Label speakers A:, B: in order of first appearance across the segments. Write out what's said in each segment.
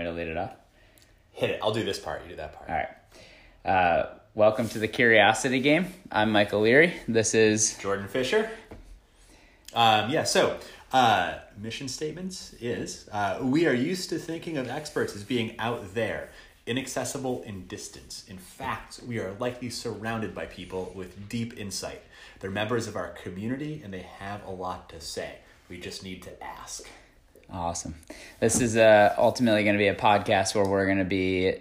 A: me to lead it off?
B: Hit it. I'll do this part. You do that part.
A: All right. Uh, welcome to the Curiosity Game. I'm Michael Leary. This is
B: Jordan Fisher. Um, yeah, so uh, mission statements is uh, we are used to thinking of experts as being out there, inaccessible in distance. In fact, we are likely surrounded by people with deep insight. They're members of our community and they have a lot to say. We just need to ask.
A: Awesome. This is uh, ultimately going to be a podcast where we're going to be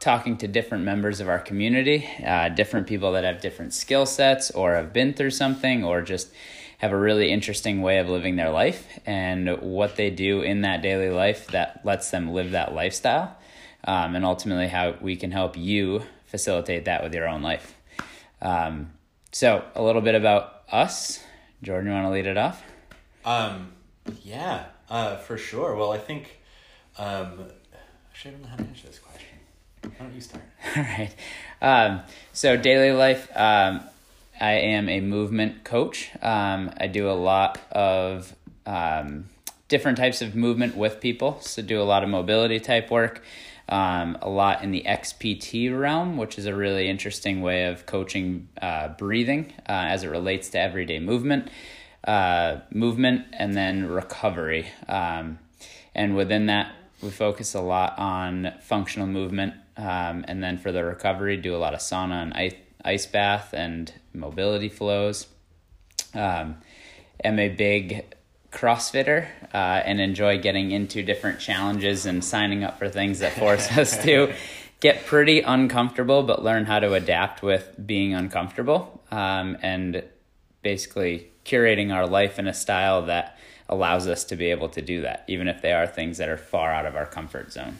A: talking to different members of our community, uh, different people that have different skill sets or have been through something or just have a really interesting way of living their life and what they do in that daily life that lets them live that lifestyle. Um, and ultimately, how we can help you facilitate that with your own life. Um, so, a little bit about us. Jordan, you want to lead it off?
B: Um, yeah, uh, for sure. Well, I think, um, actually, I don't know how to answer this question. Why don't you start?
A: All right. Um, so daily life, um, I am a movement coach. Um, I do a lot of um, different types of movement with people. So do a lot of mobility type work. Um, a lot in the XPT realm, which is a really interesting way of coaching uh, breathing uh, as it relates to everyday movement, uh, movement, and then recovery. Um, and within that, we focus a lot on functional movement, um, and then for the recovery, do a lot of sauna and ice, ice bath and mobility flows. Um, am a big CrossFitter uh, and enjoy getting into different challenges and signing up for things that force us to get pretty uncomfortable, but learn how to adapt with being uncomfortable um, and basically curating our life in a style that allows us to be able to do that, even if they are things that are far out of our comfort zone.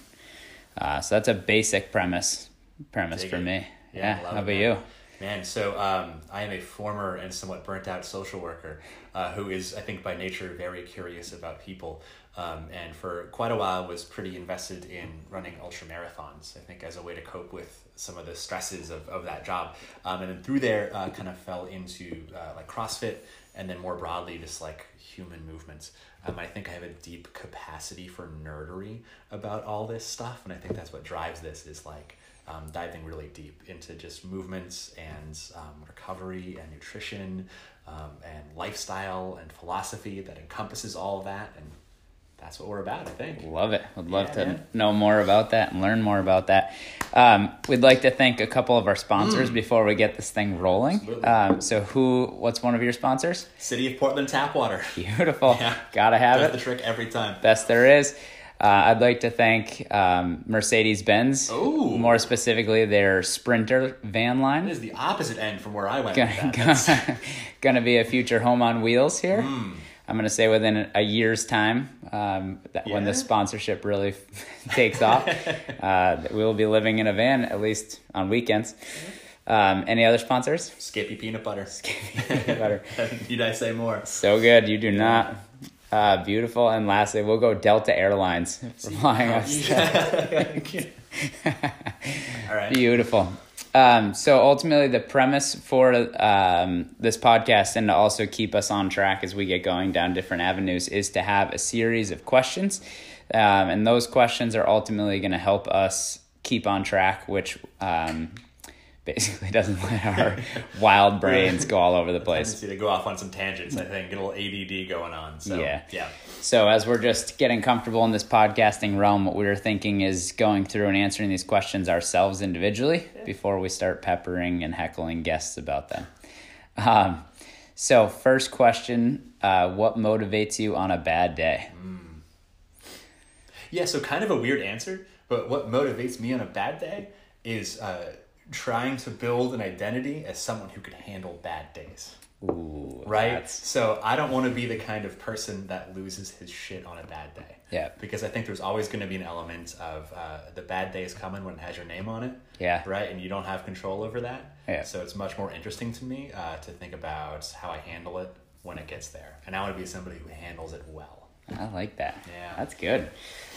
A: Uh, so that's a basic premise premise
B: Dig
A: for
B: it.
A: me.
B: Yeah,
A: Yeah. How about
B: man.
A: you?
B: Man, so um, I am a former and somewhat burnt out social worker uh, who is, I think, by nature very curious about people. Um, and for quite a while was pretty invested in running ultra marathons, I think, as a way to cope with some of the stresses of, of that job. Um, and then through there, uh, kind of fell into uh, like CrossFit and then more broadly, just like human movements. Um, I think I have a deep capacity for nerdery about all this stuff. And I think that's what drives this is like, um, diving really deep into just movements and um, recovery and nutrition um, and lifestyle and philosophy that encompasses all of that. And that's what we're about, I think.
A: Love it. Would love
B: Yeah,
A: to
B: man.
A: know more about that and learn more about that. Um, we'd like to thank a couple of our sponsors before we get this thing rolling.
B: Mm.
A: Um, so, who? What's one of your sponsors?
B: City of Portland tap water.
A: Beautiful.
B: Yeah.
A: Gotta have
B: Does
A: it.
B: the trick every time.
A: Best there is. Uh, I'd like to thank um, Mercedes Benz. More specifically, their Sprinter van line.
B: Is the opposite end from where I went.
A: Gonna,
B: with that. That's-
A: gonna be a future home on wheels here.
B: Hmm.
A: I'm gonna say within a year's time, um, that when the sponsorship really takes off, uh, we will be living in a van at least on weekends. Um, any other sponsors?
B: Skippy peanut butter.
A: Skippy peanut butter.
B: Need I say more?
A: So good, you do not. Uh, beautiful, and lastly, we'll go Delta Airlines for flying us.
B: All right.
A: Beautiful. Um, so ultimately, the premise for um, this podcast and to also keep us on track as we get going down different avenues is to have a series of questions. Um, and those questions are ultimately going to help us keep on track, which um, basically doesn't let our wild brains go all over the place.
B: To go off on some tangents, I think. Get a little ADD going on. So,
A: Yeah.
B: Yeah.
A: So, as we're just getting comfortable in this podcasting realm, what we were thinking is going through and answering these questions ourselves individually before we start peppering and heckling guests about them. Um, so, first question uh, What motivates you on a bad day?
B: Yeah, so kind of a weird answer, but what motivates me on a bad day is uh, trying to build an identity as someone who could handle bad days.
A: Ooh,
B: Right?
A: that's-
B: So I don't want to be the kind of person that loses his shit on a bad day.
A: Yeah.
B: Because I think there's always going to be an element of uh, the bad day is coming when it has your name on it.
A: Yeah.
B: Right? And you don't have control over that.
A: Yeah.
B: So it's much more interesting to me uh, to think about how I handle it when it gets there. And I want to be somebody who handles it well.
A: I like that.
B: Yeah.
A: That's good.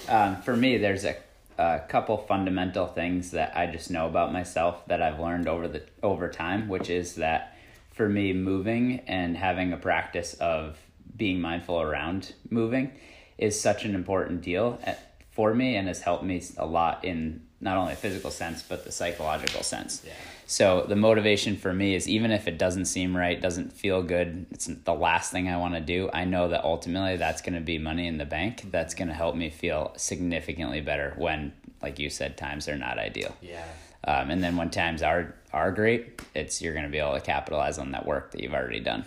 A: Um, for me, there's a, a couple fundamental things that I just know about myself that I've learned over the over time, which is that for me, moving and having a practice of being mindful around moving is such an important deal. At- for me and has helped me a lot in not only a physical sense but the psychological sense.
B: Yeah.
A: So the motivation for me is even if it doesn't seem right, doesn't feel good, it's the last thing I want to do. I know that ultimately that's going to be money in the bank. Mm-hmm. That's going to help me feel significantly better when, like you said, times are not ideal.
B: Yeah.
A: Um, and then when times are are great, it's you're going to be able to capitalize on that work that you've already done.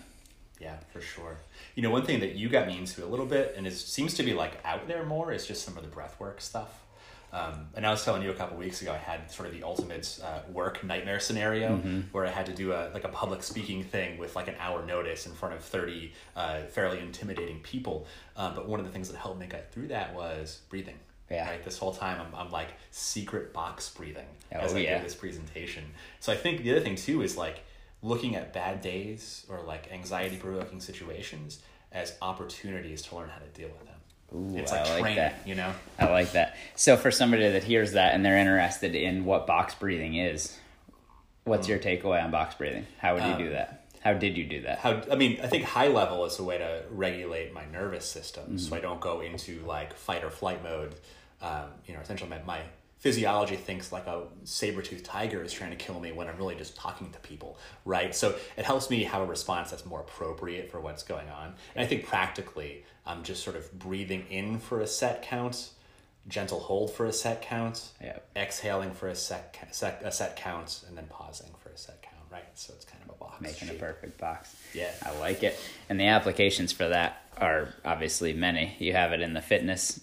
B: Yeah, for sure. You know, one thing that you got me into a little bit and it seems to be like out there more is just some of the breath work stuff. Um, and I was telling you a couple weeks ago, I had sort of the ultimate uh, work nightmare scenario
A: Mm-hmm.
B: where I had to do a like a public speaking thing with like an hour notice in front of thirty uh, fairly intimidating people. Um, but one of the things that helped me get through that was breathing.
A: Yeah.
B: Right. This whole time, I'm, I'm like secret box breathing
A: Oh,
B: as I
A: yeah.
B: give this presentation. So I think the other thing too is like looking at bad days or like anxiety provoking situations as opportunities to learn how to deal with them.
A: Ooh,
B: it's
A: I
B: like,
A: like
B: training,
A: that.
B: you know?
A: I like that. So for somebody that hears that and they're interested in what box breathing is, what's mm. your takeaway on box breathing? How would you do um, that? How did you do that?
B: How I mean, I think high level is a way to regulate my nervous system, so mm. I don't go into like fight or flight mode. Um, you know, essentially, my, my physiology thinks like a saber toothed tiger is trying to kill me when I'm really just talking to people, right? So it helps me have a response that's more appropriate for what's going on. And I think practically, I'm just sort of breathing in for a set count, gentle hold for a set count,
A: Yeah.
B: exhaling for a sec, sec a set count, and then pausing for a set count, right? So it's kind of a box.
A: Making a perfect box.
B: Yeah.
A: I like it. And the applications for that are obviously many. You have it in the fitness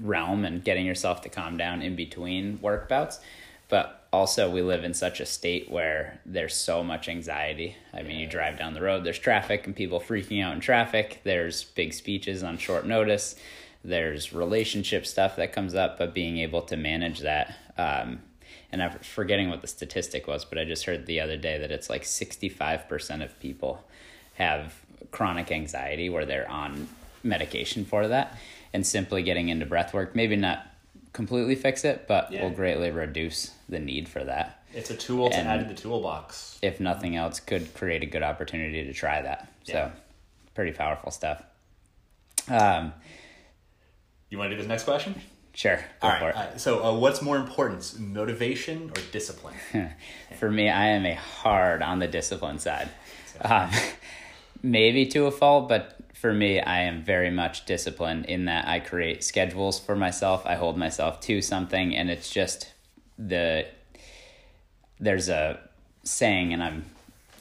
A: realm and getting yourself to calm down in between work bouts. But also, we live in such a state where there's so much anxiety. I mean, you drive down the road, there's traffic and people freaking out in traffic. There's big speeches on short notice. There's relationship stuff that comes up, but being able to manage that. Um, and I'm forgetting what the statistic was, but I just heard the other day that it's like 65% of people have chronic anxiety where they're on medication for that. And simply getting into breath work, maybe not completely fix it, but
B: Yeah.
A: will greatly reduce the need for that.
B: It's a tool to add to the toolbox.
A: If nothing else, could create a good opportunity to try that.
B: Yeah.
A: So, pretty powerful stuff. Um,
B: You want to do this next question?
A: sure, go
B: All
A: for it.
B: Uh, so, uh, what's more important, motivation or discipline?
A: For me, I am a hard on the discipline side. Um, maybe to a fault, but for me, I am very much disciplined in that I create schedules for myself. I hold myself to something, and it's just the there's a saying, and I'm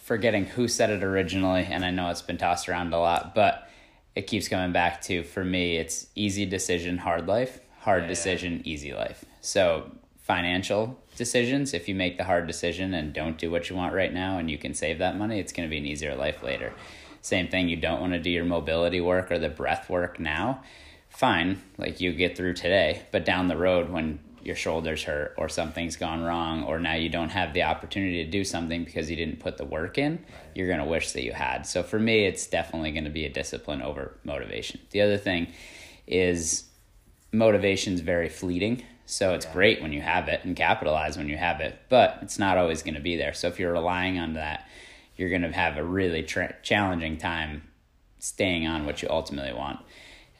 A: forgetting who said it originally, and I know it's been tossed around a lot, but it keeps coming back to for me, it's easy decision, hard life, hard
B: Yeah.
A: decision, easy life. So, financial decisions, if you make the hard decision and don't do what you want right now and you can save that money, it's going to be an easier life later. Same thing, you don't want to do your mobility work or the breath work now. Fine, like you get through today, but down the road when your shoulders hurt or something's gone wrong or now you don't have the opportunity to do something because you didn't put the work in, you're going to wish that you had. So for me, it's definitely going to be a discipline over motivation. The other thing is motivation's very fleeting. So it's
B: Yeah.
A: great when you have it and capitalize when you have it, but it's not always going to be there. So if you're relying on that, you're going to have a really tra- challenging time staying on what you ultimately want.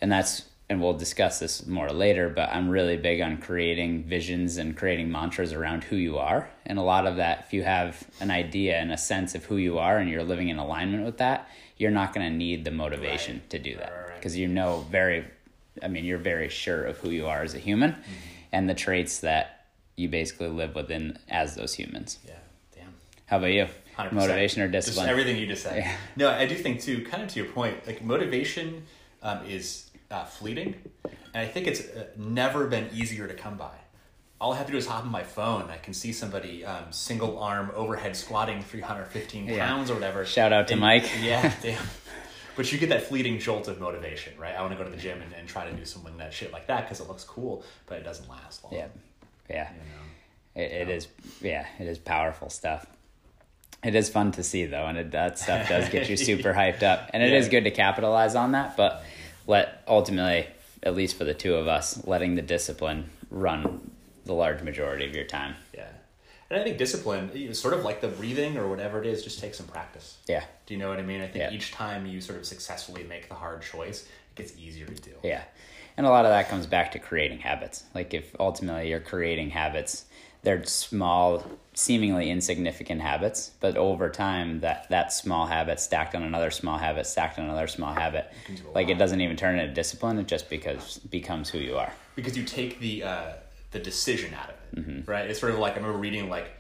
A: And that's and we'll discuss this more later, but I'm really big on creating visions and creating mantras around who you are. And a lot of that if you have an idea and a sense of who you are and you're living in alignment with that, you're not going to need the motivation
B: Right.
A: to do that
B: right,
A: because you know very I mean, you're very sure of who you are as a human
B: Mm-hmm.
A: and the traits that you basically live within as those humans.
B: Yeah.
A: How about you?
B: 100%.
A: Motivation or
B: Just
A: discipline?
B: everything you just said.
A: Yeah.
B: No, I do think too. Kind of to your point, like motivation um, is uh, fleeting, and I think it's uh, never been easier to come by. All I have to do is hop on my phone. I can see somebody um, single arm overhead squatting three hundred fifteen
A: Yeah.
B: pounds or whatever.
A: Shout out to
B: And-
A: Mike.
B: Yeah, damn. But you get that fleeting jolt of motivation, right? I want to go to the gym and, and try to do something that shit like that because it looks cool, but it doesn't last long.
A: Yeah. Yeah.
B: You know?
A: It, it is yeah, it is powerful stuff. It is fun to see though, and it, that stuff does get you super hyped up, and it is
B: Yeah.
A: good to capitalize on that. But let ultimately, at least for the two of us, letting the discipline run the large majority of your time.
B: Yeah. And I think discipline, know, sort of like the breathing or whatever it is, just takes some practice.
A: Yeah,
B: Do you know what I mean? I think
A: Yeah.
B: each time you sort of successfully make the hard choice, it gets easier to do.
A: yeah, and a lot of that comes back to creating habits. Like if ultimately you're creating habits, they're small, seemingly insignificant habits, but over time that that small habit stacked on another small habit, stacked on another small habit, like it doesn't even turn into discipline. It just because becomes who you are.
B: because you take the uh, the decision out of it, right? It's sort of like I remember reading like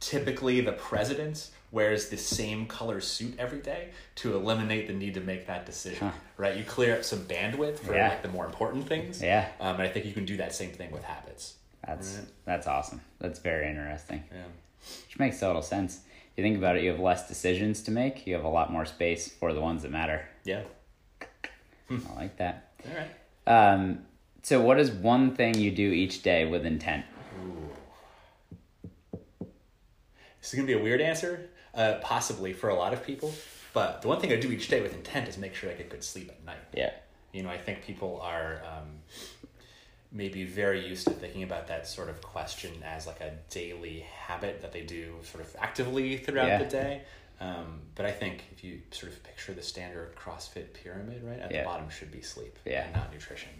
B: typically the president wears the same color suit every day to eliminate the need to make that decision, right? You clear up some bandwidth for
A: Yeah.
B: like the more important things,
A: Yeah.
B: Um, and I think you can do that same thing with habits.
A: That's
B: Right.
A: that's awesome. That's very interesting.
B: Yeah.
A: Which makes total sense. If you think about it, you have less decisions to make. You have a lot more space for the ones that matter.
B: Yeah.
A: I like that.
B: All right.
A: Um, so, what is one thing you do each day with intent?
B: This is gonna be a weird answer, uh, possibly for a lot of people. But the one thing I do each day with intent is make sure I get good sleep at night.
A: Yeah.
B: You know, I think people are um, maybe very used to thinking about that sort of question as like a daily habit that they do sort of actively throughout
A: Yeah.
B: the day. Um, but I think if you sort of picture the standard CrossFit pyramid, right, at
A: Yeah.
B: the bottom should be sleep
A: Yeah.
B: and not nutrition.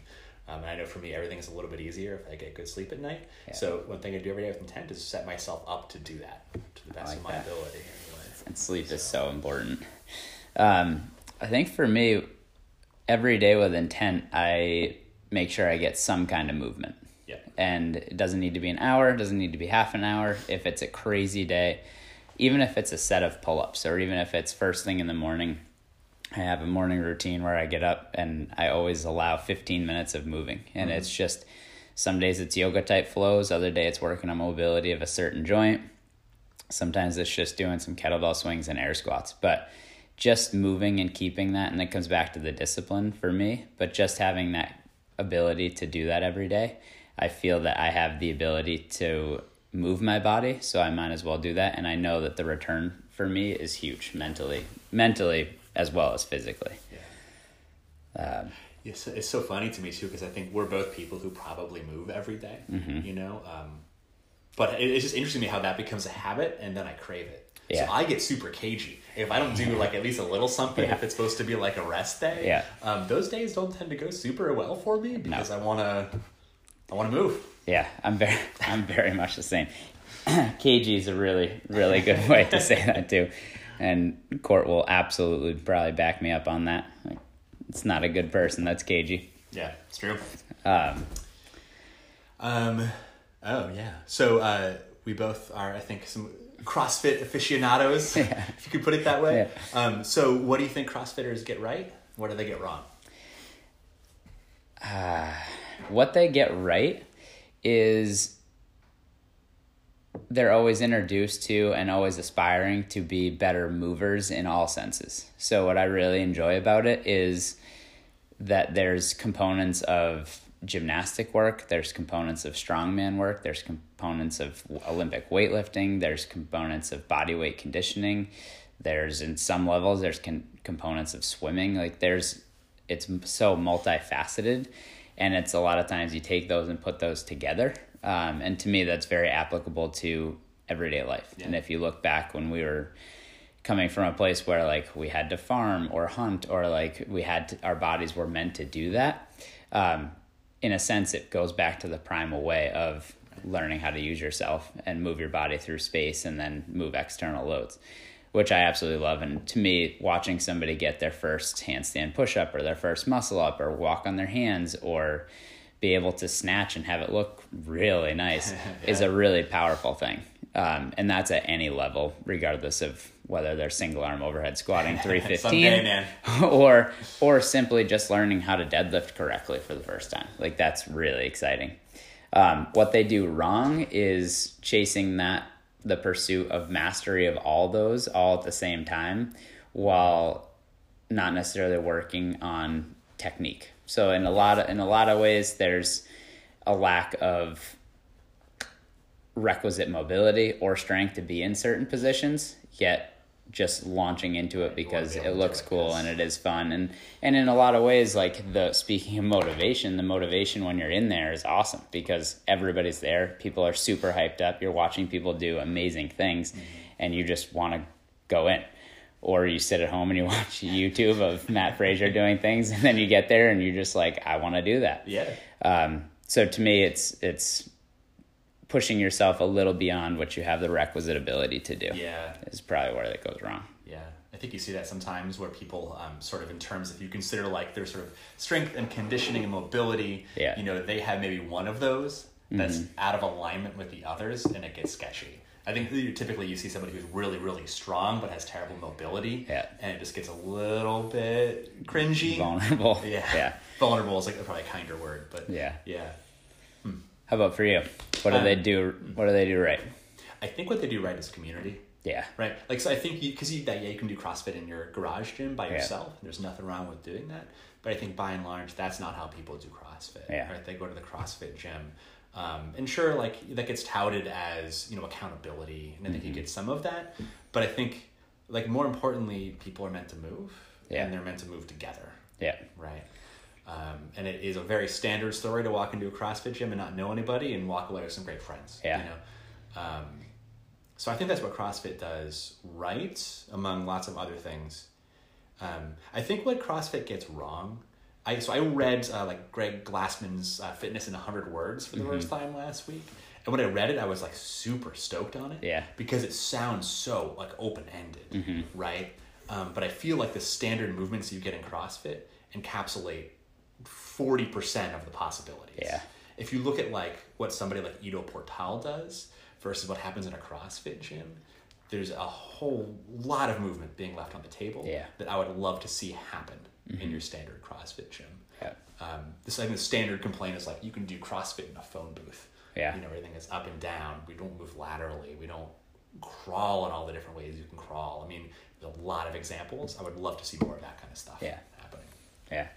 B: Um, and I know for me, everything's a little bit easier if I get good sleep at night.
A: Yeah.
B: So one thing I do every day with intent is set myself up to do that to the best
A: like
B: of my
A: that.
B: ability. Anyway.
A: And sleep is so important. Um, I think for me, every day with intent, I make sure I get some kind of movement.
B: Yeah.
A: And it doesn't need to be an hour, it doesn't need to be half an hour. If it's a crazy day, even if it's a set of pull ups, or even if it's first thing in the morning, I have a morning routine where I get up and I always allow 15 minutes of moving. And mm-hmm. it's just some days it's yoga type flows, other day it's working on mobility of a certain joint. Sometimes it's just doing some kettlebell swings and air squats, but just moving and keeping that, and it comes back to the discipline for me, but just having that ability to do that every day, I feel that I have the ability to move my body, so I might as well do that. And I know that the return for me is huge mentally, mentally as well as physically.
B: Yeah.
A: Um,
B: It's, it's so funny to me too because I think we're both people who probably move every day,
A: Mm-hmm.
B: you know. Um, but it, it's just interesting to me how that becomes a habit and then I crave it.
A: Yeah.
B: So I get super cagey if I don't do like at least a little something.
A: Yeah.
B: If it's supposed to be like a rest day,
A: Yeah.
B: Um, those days don't tend to go super well for me because I wanna, I wanna move.
A: Yeah, I'm very, I'm very much the same. KG is a really, really good way to say that too, and Court will absolutely probably back me up on that. Like, it's not a good person. That's KG.
B: Yeah, it's true.
A: Um,
B: Um, oh yeah. So uh, we both are, I think, some CrossFit aficionados,
A: Yeah.
B: if you could put it that way.
A: Yeah.
B: Um, so what do you think CrossFitters get right? What do they get wrong?
A: what they get right is they're always introduced to and always aspiring to be better movers in all senses. So what I really enjoy about it is that there's components of gymnastic work, there's components of strongman work, there's components of Olympic weightlifting, there's components of body weight conditioning, there's in some levels there's con- components of swimming. Like there's it's so multifaceted and it's a lot of times you take those and put those together um, and to me that's very applicable to everyday life
B: Yeah.
A: and if you look back when we were coming from a place where like we had to farm or hunt or like we had to, our bodies were meant to do that um, in a sense it goes back to the primal way of learning how to use yourself and move your body through space and then move external loads which I absolutely love. And to me, watching somebody get their first handstand push up or their first muscle up or walk on their hands or be able to snatch and have it look really nice is a really powerful thing. Um, and that's at any level, regardless of whether they're single arm overhead squatting
B: Someday,
A: 315
B: man.
A: or or simply just learning how to deadlift correctly for the first time. Like that's really exciting. Um, what they do wrong is chasing that the pursuit of mastery of all those all at the same time, while not necessarily working on technique. So in a lot of in a lot of ways, there's a lack of requisite mobility or strength to be in certain positions, yet just launching into it because
B: be
A: it looks cool and it is fun. And and in a lot of ways like the speaking of motivation the motivation when you're in there is awesome because everybody's there. People are super hyped up. You're watching people do amazing things and you just want to go in. Or you sit at home and you watch YouTube of Mat Fraser doing things, and then you get there and you're just like, I want to do that.
B: Yeah.
A: Um, so to me, it's it's pushing yourself a little beyond what you have the requisite ability to do.
B: Yeah.
A: is probably where that goes wrong.
B: Yeah, I think you see that sometimes where people, um, sort of in terms if you consider like their sort of strength and conditioning and mobility,
A: Yeah.
B: you know, they have maybe one of those that's out of alignment with the others, and it gets sketchy. I think typically you see somebody who's really, really strong but has terrible mobility,
A: Yeah.
B: and it just gets a little bit cringy.
A: Vulnerable.
B: Yeah,
A: Yeah.
B: vulnerable is like probably a kinder word, but
A: Yeah.
B: yeah.
A: How about for you? What do
B: Um,
A: they do? What do they do right?
B: I think what they do right is community.
A: Yeah.
B: Right. Like so I think you because you that yeah you can do CrossFit in your garage gym by
A: Yeah.
B: yourself. There's nothing wrong with doing that. But I think by and large that's not how people do CrossFit.
A: Yeah.
B: Right. They go to the CrossFit gym. Um, and sure, like that gets touted as you know accountability, and I think
A: Mm-hmm.
B: you get some of that. But I think like more importantly, people are meant to move,
A: Yeah.
B: and they're meant to move together.
A: Yeah.
B: Right. Um, and it is a very standard story to walk into a CrossFit gym and not know anybody and walk away with some great friends.
A: Yeah.
B: You know? Um, so I think that's what CrossFit does right, among lots of other things. Um, I think what CrossFit gets wrong. I so I read uh, like Greg Glassman's uh, Fitness in hundred Words for the first time last week, and when I read it, I was like super stoked on it.
A: Yeah.
B: Because it sounds so like open ended, right? Um, but I feel like the standard movements you get in CrossFit encapsulate forty percent of the possibilities.
A: Yeah.
B: If you look at like what somebody like Ido Portal does versus what happens in a CrossFit gym, there's a whole lot of movement being left on the table
A: Yeah.
B: that I would love to see happen in your standard CrossFit gym.
A: Yeah.
B: Um, this I think the standard complaint is like you can do CrossFit in a phone booth.
A: Yeah.
B: You know everything is up and down. We don't move laterally. We don't crawl in all the different ways you can crawl. I mean, there's a lot of examples. I would love to see more of that kind of stuff
A: Yeah.
B: happening.
A: Yeah.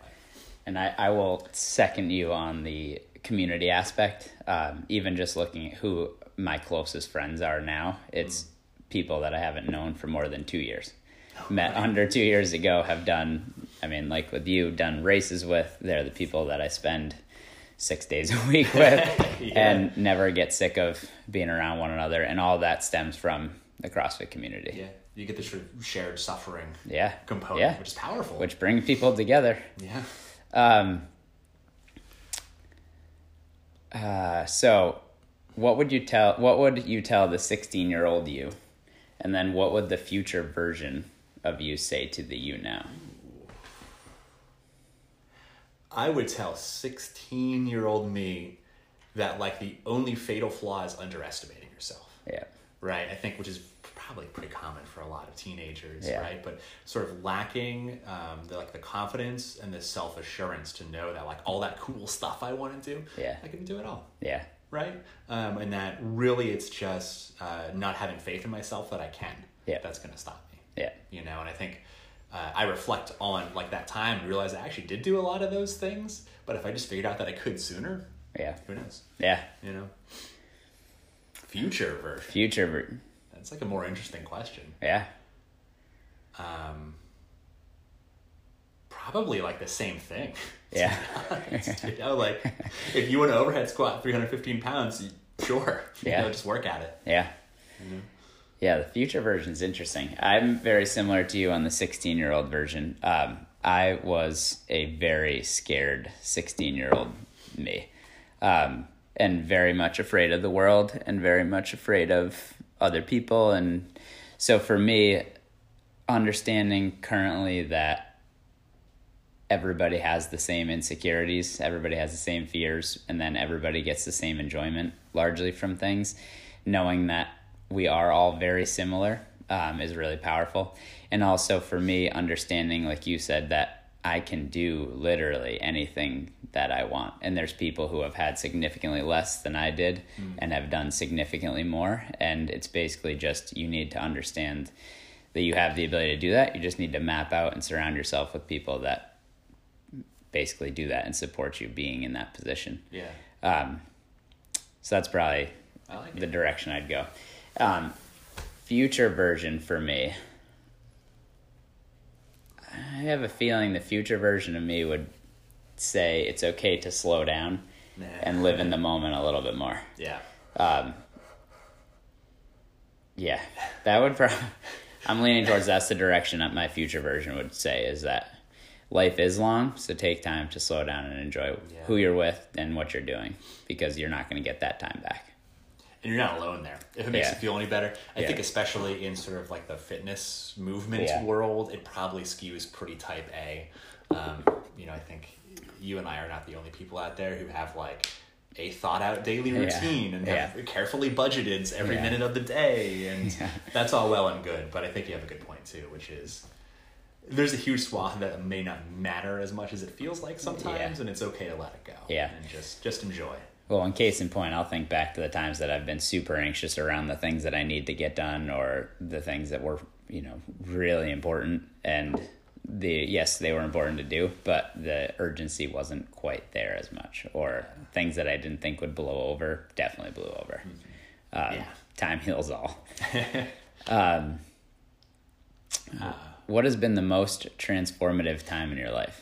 A: And I, I will second you on the community aspect. Um, even just looking at who my closest friends are now, it's people that I haven't known for more than two years. Met under two years ago, have done, I mean, like with you, done races with. They're the people that I spend six days a week with
B: Yeah.
A: and never get sick of being around one another. And all that stems from the CrossFit community.
B: Yeah, you get this shared suffering
A: Yeah.
B: component,
A: Yeah.
B: which is powerful.
A: Which brings people together.
B: yeah.
A: Um, uh, so, what would you tell? What would you tell the sixteen-year-old you, and then what would the future version of you say to the you now?
B: I would tell 16 year old me that like the only fatal flaw is underestimating yourself.
A: Yeah,
B: Right. I think, which is probably pretty common for a lot of teenagers,
A: Yeah.
B: right? But sort of lacking um, the, like the confidence and the self assurance to know that like all that cool stuff I want to do,
A: Yeah.
B: I can do it all.
A: yeah,
B: Right. Um, and that really it's just uh, not having faith in myself that I can.
A: Yeah.
B: That's going to stop me
A: yeah,
B: you know and i think uh, i reflect on like that time and realize i actually did do a lot of those things but if i just figured out that i could sooner
A: yeah,
B: who knows
A: yeah.
B: you know future version
A: Future, ver-
B: that's like a more interesting question
A: yeah,
B: um probably like the same thing
A: yeah,
B: you know like if you want to overhead squat 315 pounds you, sure you
A: Yeah.
B: know, just work at it
A: yeah. Yeah, the future version is interesting. I'm very similar to you on the 16 year old version. Um, I was a very scared 16 year old me, um, and very much afraid of the world and very much afraid of other people. And so for me, understanding currently that everybody has the same insecurities, everybody has the same fears, and then everybody gets the same enjoyment largely from things. Knowing that we are all very similar um, is really powerful. And also for me, understanding, like you said, that I can do literally anything that I want. And there's people who have had significantly less than I did and have done significantly more. And it's basically just you need to understand that you have the ability to do that. You just need to map out and surround yourself with people that basically do that and support you being in that position.
B: yeah
A: Um, so that's probably
B: like
A: the
B: it
A: direction I'd go. Um, future version for me. I have a feeling the future version of me would say it's okay to slow down
B: Nah.
A: and live in the moment a little bit more.
B: yeah
A: Um, yeah, that would probably I'm leaning towards that's the direction that my future version would say is that life is long, so take time to slow down and enjoy
B: Yeah.
A: who you're with and what you're doing because you're not going to get that time back.
B: And you're not alone there. If it makes
A: Yeah.
B: you feel any better, I
A: Yeah.
B: think especially in sort of like the fitness movement
A: Yeah.
B: world, it probably skews pretty type A. Um, you know, I think you and I are not the only people out there who have like a thought out daily routine and have carefully budgeted every minute of the day, and that's all well and good. But I think you have a good point too, which is. There's a huge swath that may not matter as much as it feels like sometimes,
A: Yeah.
B: and it's okay to let it go.
A: Yeah.
B: and just just enjoy.
A: Well, in case in point, I'll think back to the times that I've been super anxious around the things that I need to get done or the things that were, you know, really important. And the yes, they were important to do, but the urgency wasn't quite there as much. Or things that I didn't think would blow over definitely blew over. Um,
B: Yeah.
A: Time heals all. um, what has been the most transformative time in your life?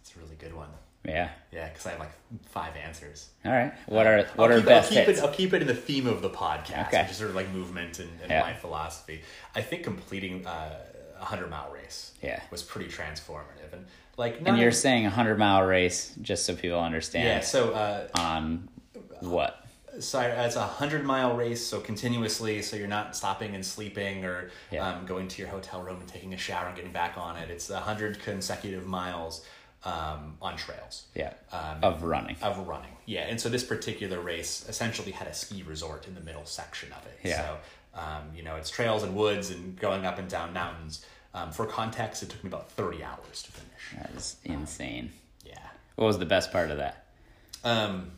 B: It's a really good one.
A: Yeah.
B: Yeah, because I have like five answers.
A: All right. What are what
B: I'll
A: are
B: keep,
A: best
B: I'll keep
A: hits?
B: It, I'll keep it in the theme of the podcast,
A: Okay.
B: which is sort of like movement and, and
A: Yeah.
B: my philosophy. I think completing uh, a hundred mile race
A: Yeah.
B: was pretty transformative, and like
A: And you're
B: in-
A: saying a hundred mile race, just so people understand.
B: yeah. So uh,
A: On what?
B: so it's a hundred mile race, so continuously, so you're not stopping and sleeping or
A: Yeah.
B: um, going to your hotel room and taking a shower and getting back on it. It's a hundred consecutive miles um, on trails.
A: Yeah.
B: Um,
A: of running.
B: of running. Yeah, and so this particular race essentially had a ski resort in the middle section of it.
A: Yeah.
B: So, um, you know, it's trails and woods and going up and down mountains. Um, for context, it took me about 30 hours to finish.
A: That is insane.
B: Yeah.
A: What was the best part of that?
B: Um,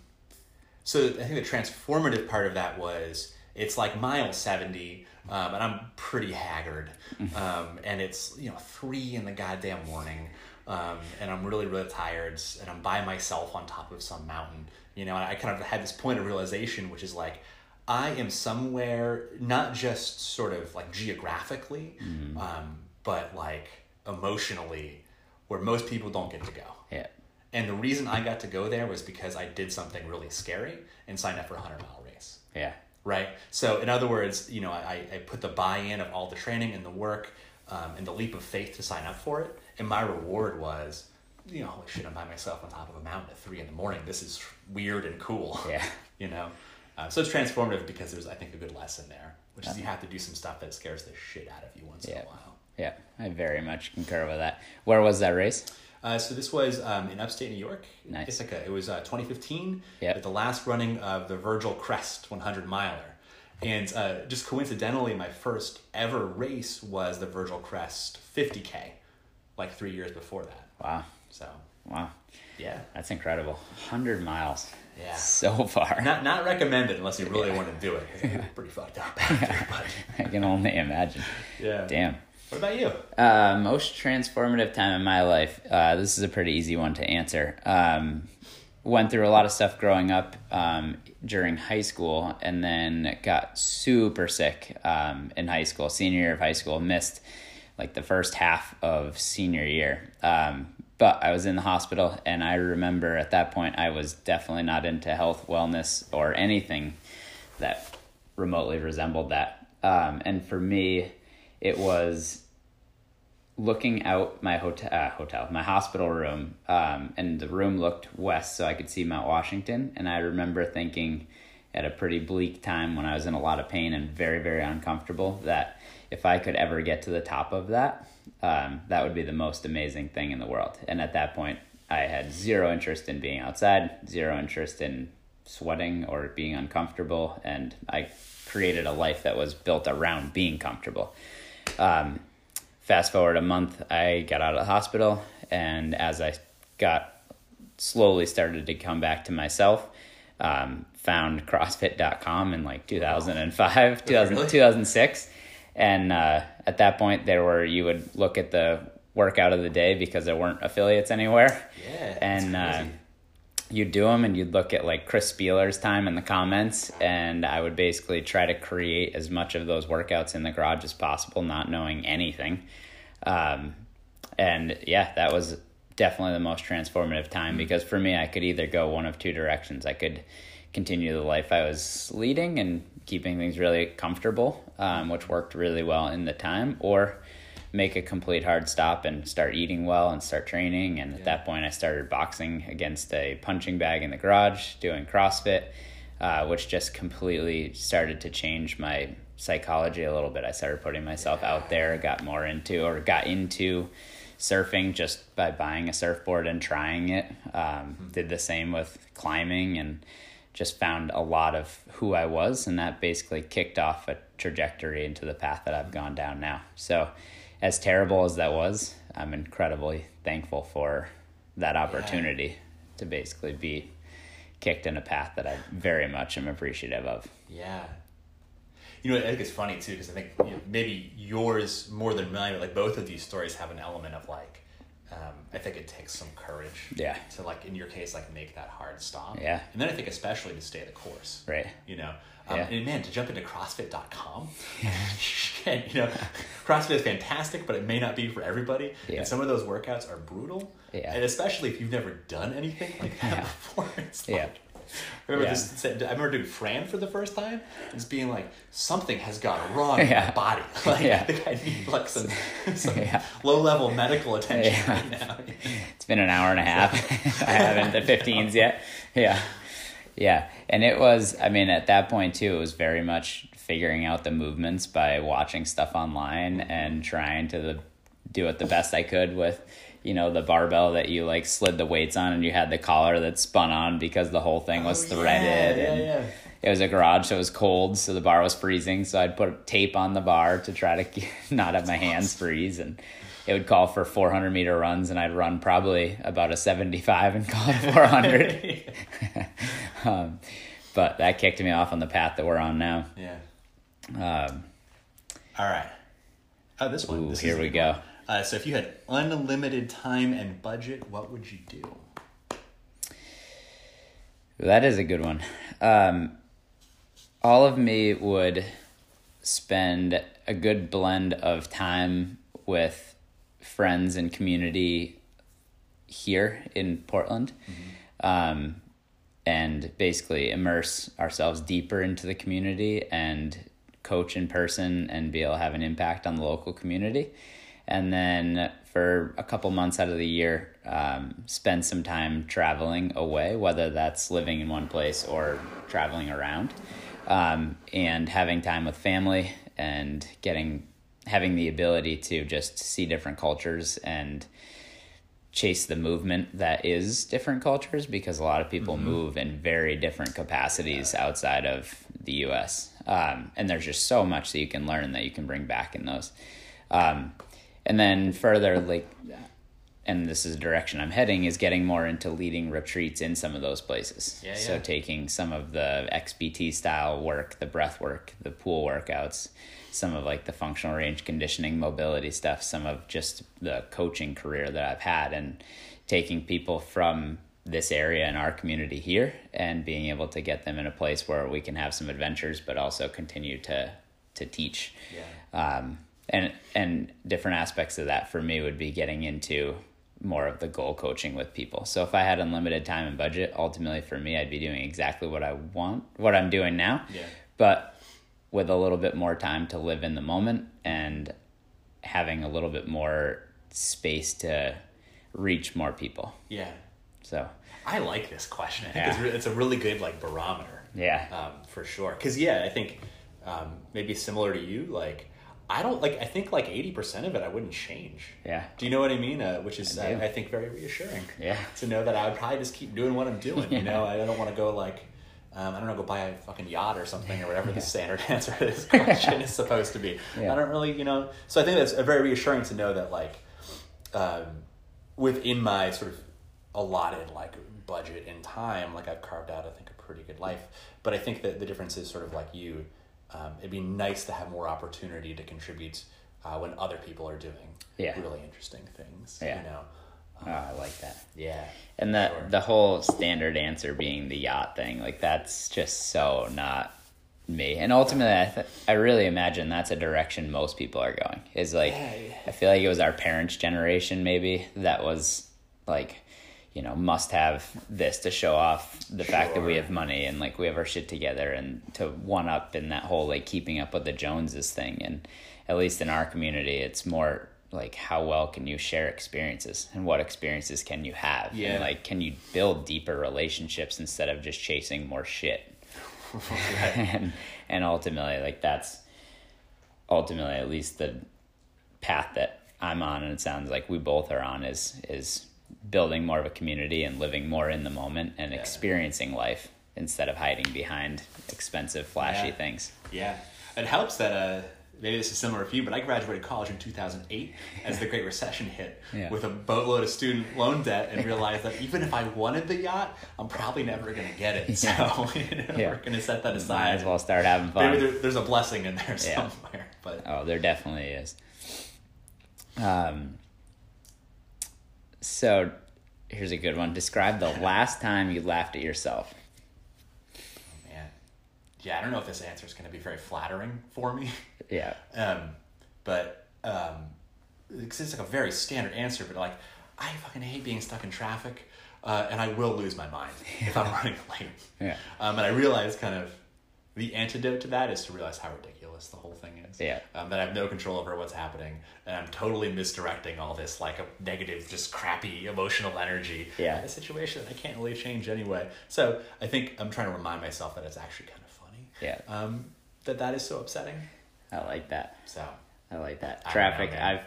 B: so I think the transformative part of that was it's like mile 70, um, and I'm pretty haggard. Um, and it's, you know, three in the goddamn morning. Um, and I'm really, really tired. And I'm by myself on top of some mountain. You know, I kind of had this point of realization, which is like, I am somewhere, not just sort of like geographically, um, but like emotionally, where most people don't get to go.
A: Yeah.
B: And the reason I got to go there was because I did something really scary and signed up for a 100 mile race.
A: Yeah.
B: Right? So, in other words, you know, I, I put the buy in of all the training and the work um, and the leap of faith to sign up for it. And my reward was, you know, holy shit, I'm by myself on top of a mountain at three in the morning. This is weird and cool.
A: Yeah.
B: you know? Uh, so, it's transformative because there's, I think, a good lesson there, which is you have to do some stuff that scares the shit out of you once in a while.
A: Yeah. I very much concur with that. Where was that race?
B: Uh, so this was um, in upstate New York,
A: Nice.
B: Ithaca. It was uh, 2015,
A: Yep.
B: at the last running of the Virgil Crest 100 miler. And uh, just coincidentally, my first ever race was the Virgil Crest 50K, like three years before that.
A: Wow.
B: So,
A: Wow.
B: yeah.
A: That's incredible. 100 miles.
B: Yeah.
A: So far.
B: Not, not recommended unless you really want to do it. was pretty fucked up but
A: I can only imagine.
B: yeah.
A: Damn.
B: What about you?
A: Uh, most transformative time in my life. Uh, this is a pretty easy one to answer. Um, went through a lot of stuff growing up um, during high school, and then got super sick um, in high school. Senior year of high school, missed like the first half of senior year. Um, but I was in the hospital, and I remember at that point I was definitely not into health, wellness, or anything that remotely resembled that. Um, and for me, it was looking out my hotel, uh, hotel, my hospital room, um, and the room looked west, so I could see Mount Washington. And I remember thinking, at a pretty bleak time when I was in a lot of pain and very, very uncomfortable, that if I could ever get to the top of that, um, that would be the most amazing thing in the world. And at that point, I had zero interest in being outside, zero interest in sweating or being uncomfortable, and I created a life that was built around being comfortable. Um, fast forward a month, I got out of the hospital, and as I got slowly started to come back to myself, um, found CrossFit.com in like 2005, 2000,
B: Really?
A: 2006. And uh, at that point, there were, you would look at the workout of the day because there weren't affiliates anywhere.
B: Yeah.
A: And uh, you'd do them and you'd look at like Chris Spealler's time in the comments. And I would basically try to create as much of those workouts in the garage as possible, not knowing anything. Um, and yeah, that was definitely the most transformative time because for me, I could either go one of two directions. I could continue the life I was leading and keeping things really comfortable, um, which worked really well in the time, or make a complete hard stop and start eating well and start training. And at that point, I started boxing against a punching bag in the garage, doing CrossFit, uh, which just completely started to change my psychology a little bit. I started putting myself out there, got more into or got into surfing just by buying a surfboard and trying it. Um, did the same with climbing and just found a lot of who I was, and that basically kicked off a trajectory into the path that I've gone down now. So, as terrible as that was, I'm incredibly thankful for that opportunity yeah. to basically be kicked in a path that I very much am appreciative of.
B: Yeah. You know, I think it's funny too because I think you know, maybe yours more than mine, like both of these stories have an element of like um, I think it takes some courage.
A: Yeah.
B: To like in your case, like make that hard stop.
A: Yeah.
B: And then I think especially to stay the course.
A: Right.
B: You know. Um,
A: yeah.
B: And man, to jump into CrossFit.com, and, you know, CrossFit is fantastic, but it may not be for everybody.
A: Yeah.
B: And some of those workouts are brutal.
A: Yeah.
B: And especially if you've never done anything like that
A: Yeah.
B: before. It's like,
A: Yeah.
B: I remember
A: Yeah.
B: this. I remember doing Fran for the first time. Just being like, something has gone wrong in
A: Yeah.
B: my body. Like,
A: Yeah.
B: I think I need like some, some
A: Yeah.
B: low level medical attention right now.
A: It's been an hour and a half. I haven't the 15s yet. Yeah. Yeah. And it was, I mean, at that point too, it was very much figuring out the movements by watching stuff online and trying to the, do it the best I could with, you know, the barbell that you like slid the weights on and you had the collar that spun on because the whole thing was
B: Oh,
A: threaded.
B: yeah,
A: and
B: yeah, yeah.
A: It was a garage, so it was cold, so the bar was freezing. So I'd put tape on the bar to try to not have my hands freeze, and it would call for 400 meter runs, and I'd run probably about a 75 and call it 400. um, but that kicked me off on the path that we're on now.
B: Yeah.
A: Um,
B: All right. Oh, this one.
A: Ooh,
B: this
A: here we
B: good
A: go.
B: Uh, so, if you had unlimited time and budget, what would you do?
A: That is a good one. Um, all of me would spend a good blend of time with friends and community here in Portland, um, and basically immerse ourselves deeper into the community and coach in person and be able to have an impact on the local community. And then for a couple months out of the year, um, spend some time traveling away, whether that's living in one place or traveling around, um, and having time with family and getting having the ability to just see different cultures and chase the movement that is different cultures because a lot of people move in very different capacities outside of the US. Um, and there's just so much that you can learn that you can bring back in those. Um, and then further, like, and this is the direction I'm heading, is getting more into leading retreats in some of those places.
B: Yeah, yeah.
A: So taking some of the XPT style work, the breath work, the pool workouts, some of like the functional range conditioning, mobility stuff, some of just the coaching career that I've had, and taking people from this area in our community here and being able to get them in a place where we can have some adventures, but also continue to to teach.
B: Yeah.
A: Um, and and different aspects of that for me would be getting into more of the goal coaching with people. So if I had unlimited time and budget, ultimately for me, I'd be doing exactly what I want, what I'm doing now,
B: Yeah.
A: but with a little bit more time to live in the moment and having a little bit more space to reach more people.
B: Yeah.
A: So
B: I like this question. I think
A: Yeah.
B: it's, re- it's a really good like barometer.
A: yeah,
B: um, for sure. Because yeah, I think um, maybe similar to you, like I don't like. I think like eighty percent of it, I wouldn't change.
A: yeah,
B: Do you know what I mean? Uh, which is
A: I
B: I. I, think very reassuring.
A: Yeah.
B: To know that I would probably just keep doing what I'm doing.
A: Yeah.
B: You know, I don't want to go like. Um, I don't know, go buy a fucking yacht or something or whatever the standard answer to this question is supposed to be.
A: Yeah.
B: I don't really, you know. So I think that's uh, very reassuring to know that, like, um, within my sort of allotted like budget and time, like I've carved out, I think, a pretty good life. But I think that the difference is sort of like you. Um, it'd be nice to have more opportunity to contribute uh, when other people are doing
A: Yeah.
B: really interesting things.
A: Yeah.
B: You know.
A: oh, I like that.
B: Yeah.
A: And the
B: Sure.
A: the whole standard answer being the yacht thing, like that's just so not me. And ultimately, I th- I really imagine that's a direction most people are going. Is like
B: Yeah, yeah.
A: I feel like it was our parents' generation maybe that was like, you know, must have this to show off the fact that we have money and like we have our shit together and to one up in that whole like keeping up with the Joneses thing. And at least in our community, it's more like how well can you share experiences and what experiences can you have?
B: Yeah.
A: And like, can you build deeper relationships instead of just chasing more shit? and and ultimately like that's ultimately at least the path that I'm on and it sounds like we both are on is is building more of a community and living more in the moment and
B: Yeah.
A: experiencing life instead of hiding behind expensive flashy
B: Yeah.
A: things.
B: Yeah, it helps that uh, maybe this is similar for you, but I graduated college in two thousand eight as the Great Recession hit
A: Yeah.
B: with a boatload of student loan debt, and realized that even if I wanted the yacht, I'm probably never going to get it. So you know,
A: Yeah.
B: we're going to set that
A: Might
B: aside.
A: as well start having fun.
B: Maybe there, there's a blessing in there
A: Yeah.
B: somewhere, but
A: Oh, there definitely is. Um, so here's a good one. Describe the last time you laughed at yourself.
B: Oh man, yeah, I don't know if this answer is going to be very flattering for me.
A: Yeah.
B: Um, but um, it's it's like a very standard answer, but like, I fucking hate being stuck in traffic, uh, and I will lose my mind if I'm running late.
A: Yeah.
B: Um, and I realize kind of the antidote to that is to realize how ridiculous the whole thing is.
A: Yeah.
B: Um, that I have no control over what's happening, and I'm totally misdirecting all this like a negative, just crappy emotional energy.
A: Yeah.
B: A situation that I can't really change anyway. So I think I'm trying to remind myself that it's actually kind of funny.
A: Yeah.
B: Um, that that is so upsetting.
A: I like that.
B: So
A: I like that.
B: I
A: Traffic.
B: know.
A: I've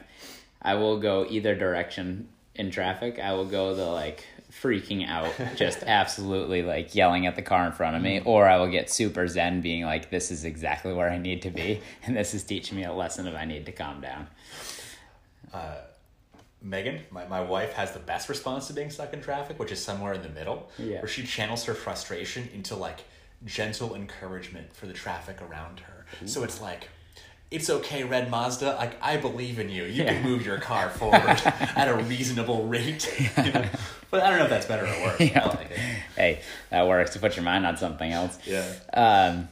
A: I will go either direction in traffic. I will go the like freaking out, just absolutely like yelling at the car in front of me, mm. or I will get super zen, being like, "This is exactly where I need to be, and this is teaching me a lesson of I need to calm down."
B: Uh, Megan, my, my wife, has the best response to being stuck in traffic, which is somewhere in the middle,
A: Yeah.
B: where she channels her frustration into like gentle encouragement for the traffic around her. So it's like, it's okay, Red Mazda. Like I believe in you. You
A: Yeah.
B: can move your car forward at a reasonable rate. You know? But I don't know if that's better or worse.
A: Yeah.
B: Like.
A: Hey, that works to put your mind on something else.
B: Yeah.
A: Um,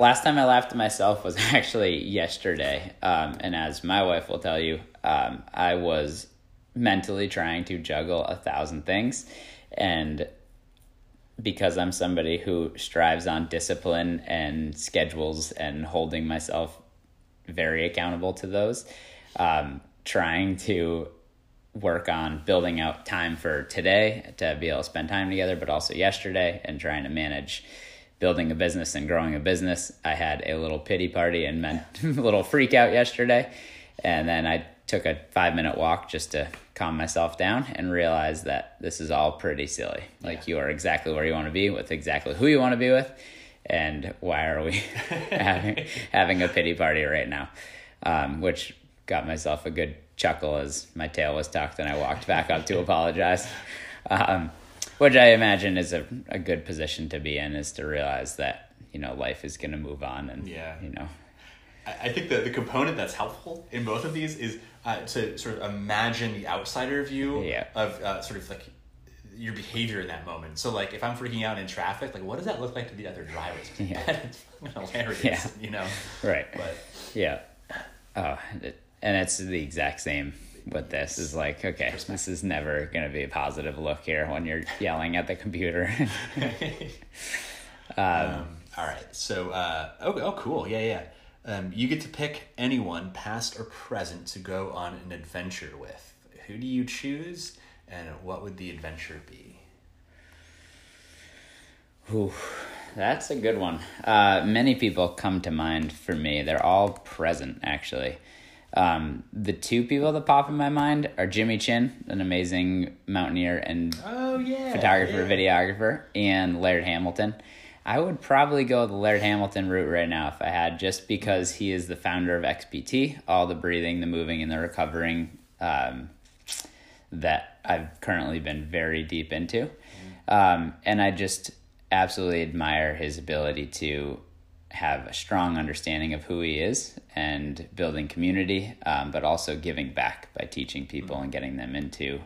A: last time I laughed at myself was actually yesterday. Um, and as my wife will tell you, um, I was mentally trying to juggle a thousand things. And because I'm somebody who strives on discipline and schedules and holding myself very accountable to those, um, trying to work on building out time for today to be able to spend time together, but also yesterday and trying to manage building a business and growing a business. I had a little pity party and meant a little freak out yesterday. And then I took a five minute walk just to calm myself down and realize that this is all pretty silly. Like you are exactly where you want to be with exactly who you want to be with. And why are we having, having a pity party right now? Um, which got myself a good chuckle as my tail was tucked and I walked back up to apologize. Um, which I imagine is a, a good position to be in is to realize that, you know, life is going to move on and,
B: Yeah.
A: you know,
B: I think the, the component that's helpful in both of these is uh, to sort of imagine the outsider view
A: Yeah.
B: of uh, sort of like your behavior in that moment. So like if I'm freaking out in traffic, like what does that look like to the other drivers?
A: Yeah.
B: it's hilarious,
A: Yeah.
B: you know.
A: right.
B: But
A: Yeah. Oh, and it's the exact same with this. Is like, okay, this is never going to be a positive look here when you're yelling at the computer.
B: um, all right, so uh, oh oh cool, yeah yeah. Um, you get to pick anyone, past or present, to go on an adventure with. Who do you choose, and what would the adventure be?
A: Ooh, that's a good one. Uh, many people come to mind for me. They're all present, actually. Um, the two people that pop in my mind are Jimmy Chin, an amazing mountaineer and
B: Oh yeah,
A: photographer,
B: yeah.
A: videographer, and Laird Hamilton. I would probably go the Laird Hamilton route right now if I had, just because he is the founder of XPT, all the breathing, the moving, and the recovering um, that I've currently been very deep into. Um, and I just absolutely admire his ability to have a strong understanding of who he is and building community, um, but also giving back by teaching people and getting them into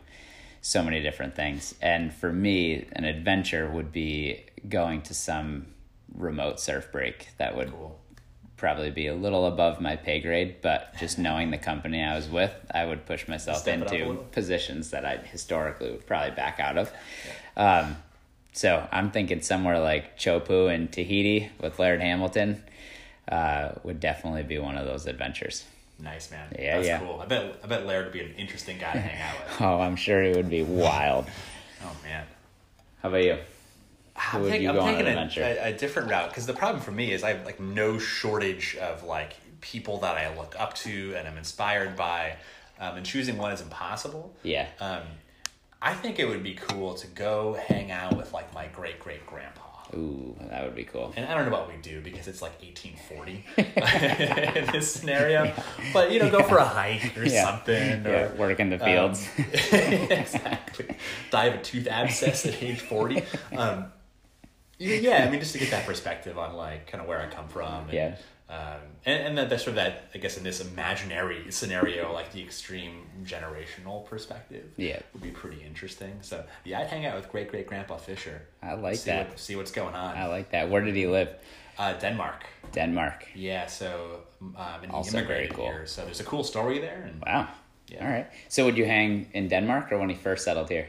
A: so many different things. And for me, an adventure would be going to some remote surf break that would
B: Cool.
A: Probably be a little above my pay grade, but just knowing the company I was with, I would push myself
B: Step it up a
A: into positions that I historically would probably back out of. Um, so I'm thinking somewhere like Teahupo'o and Tahiti with Laird Hamilton uh, would definitely be one of those adventures.
B: Nice man.
A: Yeah,
B: That's
A: yeah.
B: cool. I bet I bet Laird would be an interesting guy to hang out with.
A: Oh, I'm sure it would be wild.
B: Oh man.
A: How about you?
B: I'm,
A: would
B: think-
A: you
B: I'm taking a, a, a different route because the problem for me is I have like no shortage of like people that I look up to and I'm inspired by, um, and choosing one is impossible.
A: Yeah.
B: Um, I think it would be cool to go hang out with like my great great grandpa.
A: Ooh, that would be cool.
B: And I don't know what we do because it's like 1840 in this scenario. But, you know, go for a hike or
A: Yeah.
B: something.
A: Yeah,
B: Or,
A: work in the
B: um,
A: fields.
B: exactly. Die of a tooth abscess at age 40. Um, yeah, I mean, just to get that perspective on like kind of where I come from. And,
A: Yeah.
B: Um, and, and that, that's sort of that, I guess, in this imaginary scenario, like the extreme generational perspective
A: Yeah.
B: would be pretty interesting. So, yeah, I'd hang out with great great grandpa Fisher.
A: I like
B: see
A: that.
B: What, see what's going on.
A: I like that. Where did he live?
B: Uh, Denmark.
A: Denmark.
B: Yeah, so um, and he
A: Also very
B: immigrated
A: cool.
B: here. So there's a cool story there. And
A: Wow.
B: Yeah.
A: All right. So would you hang in Denmark or when he first settled here?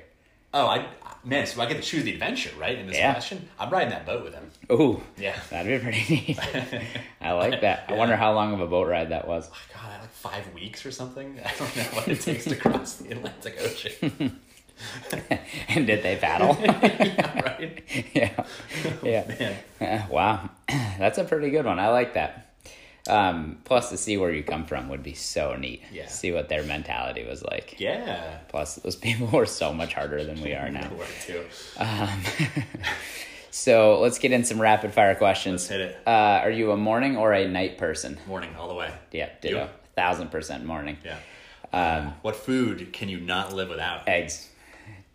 B: oh, I man, so I get to choose the adventure, right? In this
A: Yeah.
B: question, I'm riding that boat with him.
A: Ooh,
B: Yeah.
A: that'd be pretty neat. I like that. I wonder how long of a boat ride that was.
B: God, like five weeks or something. I don't know what it takes to cross the Atlantic Ocean.
A: and did they paddle?
B: yeah, right.
A: yeah. Yeah.
B: Man,
A: Uh, wow. That's a pretty good one. I like that. Um, plus, to see where you come from would be so neat.
B: Yeah.
A: See what their mentality was like.
B: yeah.
A: Plus, those people were so much harder than we are now.
B: Where to?
A: Um, so let's get in some rapid fire questions.
B: Let's hit it.
A: Uh, are you a morning or a night person?
B: Morning all the way.
A: Yeah, ditto.
B: You?
A: Thousand percent morning.
B: Yeah.
A: Um,
B: What food can you not live without?
A: eggs.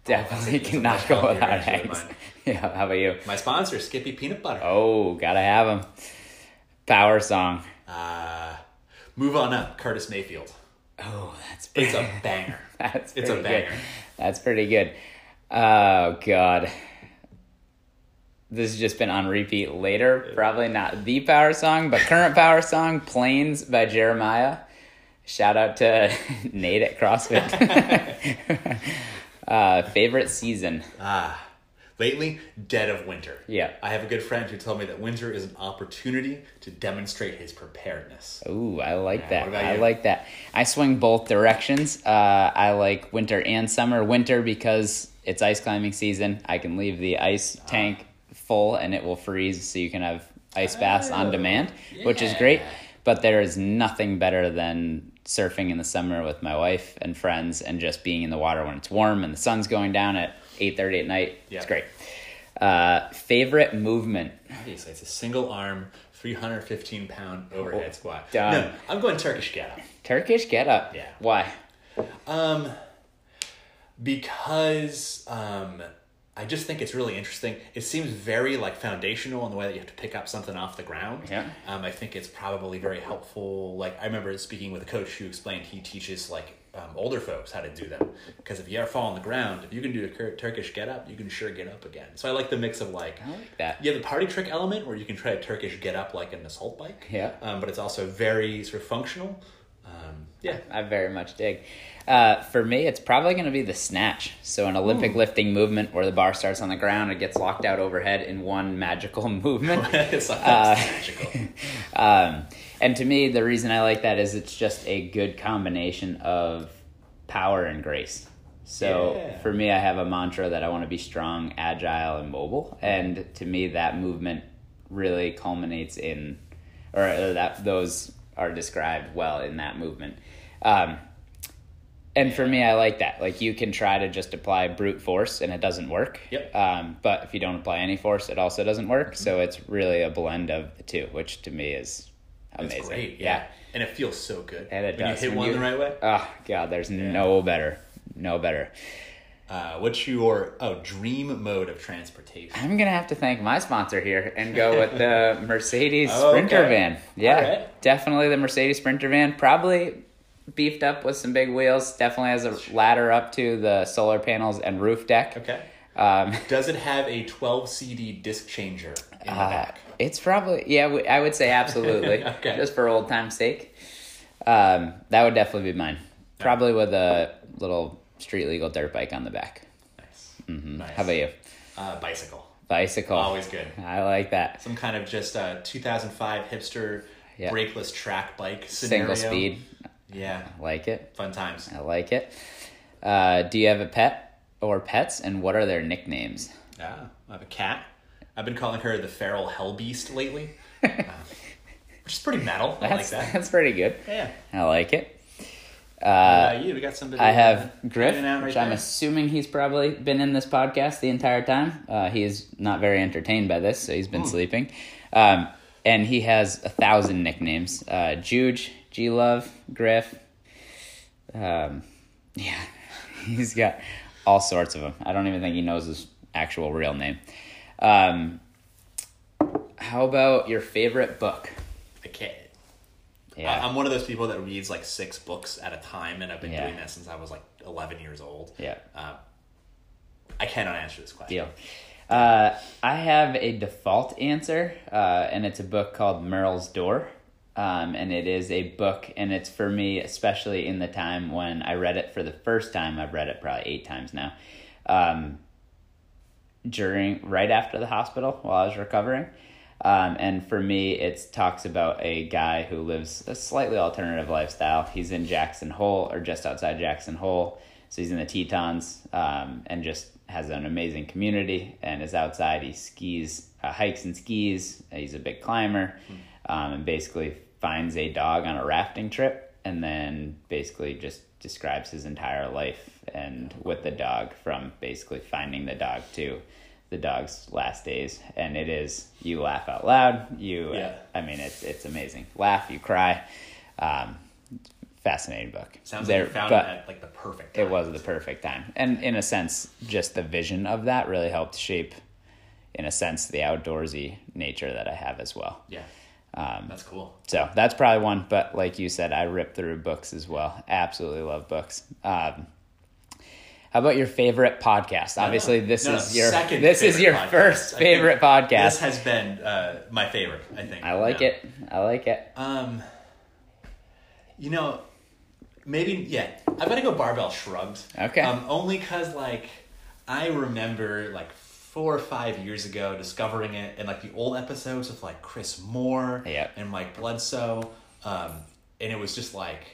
A: Definitely
B: that's a-
A: cannot go without eggs. Yeah, how about you?
B: My sponsor, Skippy Peanut Butter.
A: Oh, gotta have them. Power song.
B: Uh, move on up, Curtis Mayfield.
A: Oh, that's
B: It's a banger.
A: That's
B: It's a
A: pretty
B: banger.
A: Good. That's pretty good. Oh God. This has just been on repeat later. Probably not the power song, but current power song, Planes by Jeremih. Shout out to Nate at CrossFit. uh, favorite season.
B: Ah, lately, dead of winter.
A: Yeah.
B: I have a good friend who told me that winter is an opportunity to demonstrate his preparedness.
A: Ooh, I like
B: Yeah,
A: that. I like that. I swing both directions. Uh, I like winter and summer. Winter because it's ice climbing season. I can leave the ice
B: Ah.
A: tank full and it will freeze, so you can have ice baths on
B: Oh,
A: demand, which is great. But there is nothing better than surfing in the summer with my wife and friends, and just being in the water when it's warm and the sun's going down at eight thirty at night.
B: Yeah.
A: It's great. Uh, favorite movement.
B: Obviously, it's a single arm, 315 pound overhead squat.
A: Done.
B: No, I'm going Turkish get up.
A: Turkish get up.
B: Yeah.
A: Why?
B: Um, because um, I just think it's really interesting. It seems very like foundational in the way that you have to pick up something off the ground.
A: Yeah.
B: Um, I think it's probably very helpful. Like I remember speaking with a coach who explained he teaches like um, older folks how to do them because if you ever fall on the ground, if you can do a Turkish get up, you can sure get up again. So I like the mix of like.
A: I like that.
B: You have the party trick element where you can try a Turkish get up like an assault bike.
A: Yeah.
B: Um, but it's also very sort of functional. Um, yeah.
A: I very much dig. Uh, for me, it's probably going to be the snatch. So, an Olympic lifting movement where the bar starts on the ground, and gets locked out overhead in one magical movement.
B: it's
A: Uh,
B: magical.
A: and to me, the reason I like that is it's just a good combination of power and grace. So
B: Yeah.
A: for me, I have a mantra that I want to be strong, agile, and mobile. And to me, that movement really culminates in, or uh, that those are described well in that movement. Um, and for me, I like that. Like you can try to just apply brute force and it doesn't work.
B: Yep.
A: Um, but if you don't apply any force, it also doesn't work. So it's really a blend of the two, which to me is amazing.
B: It's great, yeah. And it feels so good.
A: And it
B: when
A: does.
B: you hit
A: When
B: one
A: you-
B: the right way.
A: Oh god, there's no better, no better.
B: Uh, what's your oh dream mode of transportation?
A: I'm gonna have to thank my sponsor here and go with the Mercedes
B: Oh,
A: Sprinter
B: okay.
A: van. Yeah,
B: All right.
A: definitely the Mercedes Sprinter van. Probably beefed up with some big wheels. Definitely has a ladder up to the solar panels and roof deck.
B: Okay.
A: Um,
B: Does it have a 12 CD disc changer in the
A: uh,
B: back?
A: It's probably yeah. I would say absolutely,
B: Okay.
A: just for old time's sake. Um, that would definitely be mine. Probably with a little street legal dirt bike on the back.
B: Nice.
A: Mhm.
B: Nice.
A: How about you?
B: Uh, bicycle.
A: Bicycle.
B: Always good.
A: I like that.
B: Some kind of just uh, 2005 hipster brakeless track bike scenario.
A: Single speed.
B: Yeah.
A: I like it.
B: Fun times.
A: I like it. Uh, do you have a pet or pets, and what are their nicknames?
B: Yeah. I have a cat. I've been calling her the feral hell beast lately. uh, which is pretty metal. I like that.
A: that's pretty good.
B: Yeah.
A: I like it.
B: Uh,
A: Uh,
B: you, we got somebody.
A: I
B: uh,
A: have Griff,
B: out right
A: which I'm assuming he's probably been in this podcast the entire time. Uh, he is not very entertained by this, so he's been sleeping. Um, and he has a thousand nicknames: uh, Juge, G Love, Griff. Um, yeah, he's got all sorts of them. I don't even think he knows his actual real name. Um, how about your favorite book?
B: a kid.
A: Yeah,
B: I- I'm one of those people that reads like six books at a time, and I've been
A: Yeah.
B: doing that since I was like 11 years old.
A: yeah.
B: Uh, I cannot answer this question.
A: Deal. Uh, I have a default answer, uh, and it's a book called Merle's Door. Um, and it is a book, and it's for me, especially in the time when I read it for the first time. I've read it probably eight times now. Um, during right after the hospital while I was recovering. Um, and for me, it talks about a guy who lives a slightly alternative lifestyle. He's in Jackson Hole or just outside Jackson Hole. So he's in the Tetons um, and just has an amazing community and is outside. He skis, uh, hikes and skis. He's a big climber um, and basically finds a dog on a rafting trip and then basically just describes his entire life and with the dog from basically finding the dog to the dog's last days. And it is you laugh out loud. You
B: Yeah.
A: i mean it's it's amazing. Laugh you cry. Um fascinating book.
B: Sounds
A: There-
B: like you found it at like the perfect time.
A: it was the perfect time. And in a sense just the vision of that really helped shape in a sense the outdoorsy nature that i have as well.
B: Yeah.
A: Um,
B: That's cool.
A: so that's probably one. But like you said, I rip through books as well. Absolutely love books. Um, how about your favorite podcast? Obviously, this
B: No,
A: is your this is your
B: podcast.
A: first favorite podcast.
B: This has been uh, my favorite, I think.
A: I like
B: Yeah.
A: it. I like it.
B: Um, you know, maybe yeah. I gotta go barbell shrugged.
A: Okay.
B: Um, only cause like I remember like four or five years ago discovering it and like the old episodes with like Chris Moore
A: Yep.
B: and Mike Bledsoe. Um, and it was just like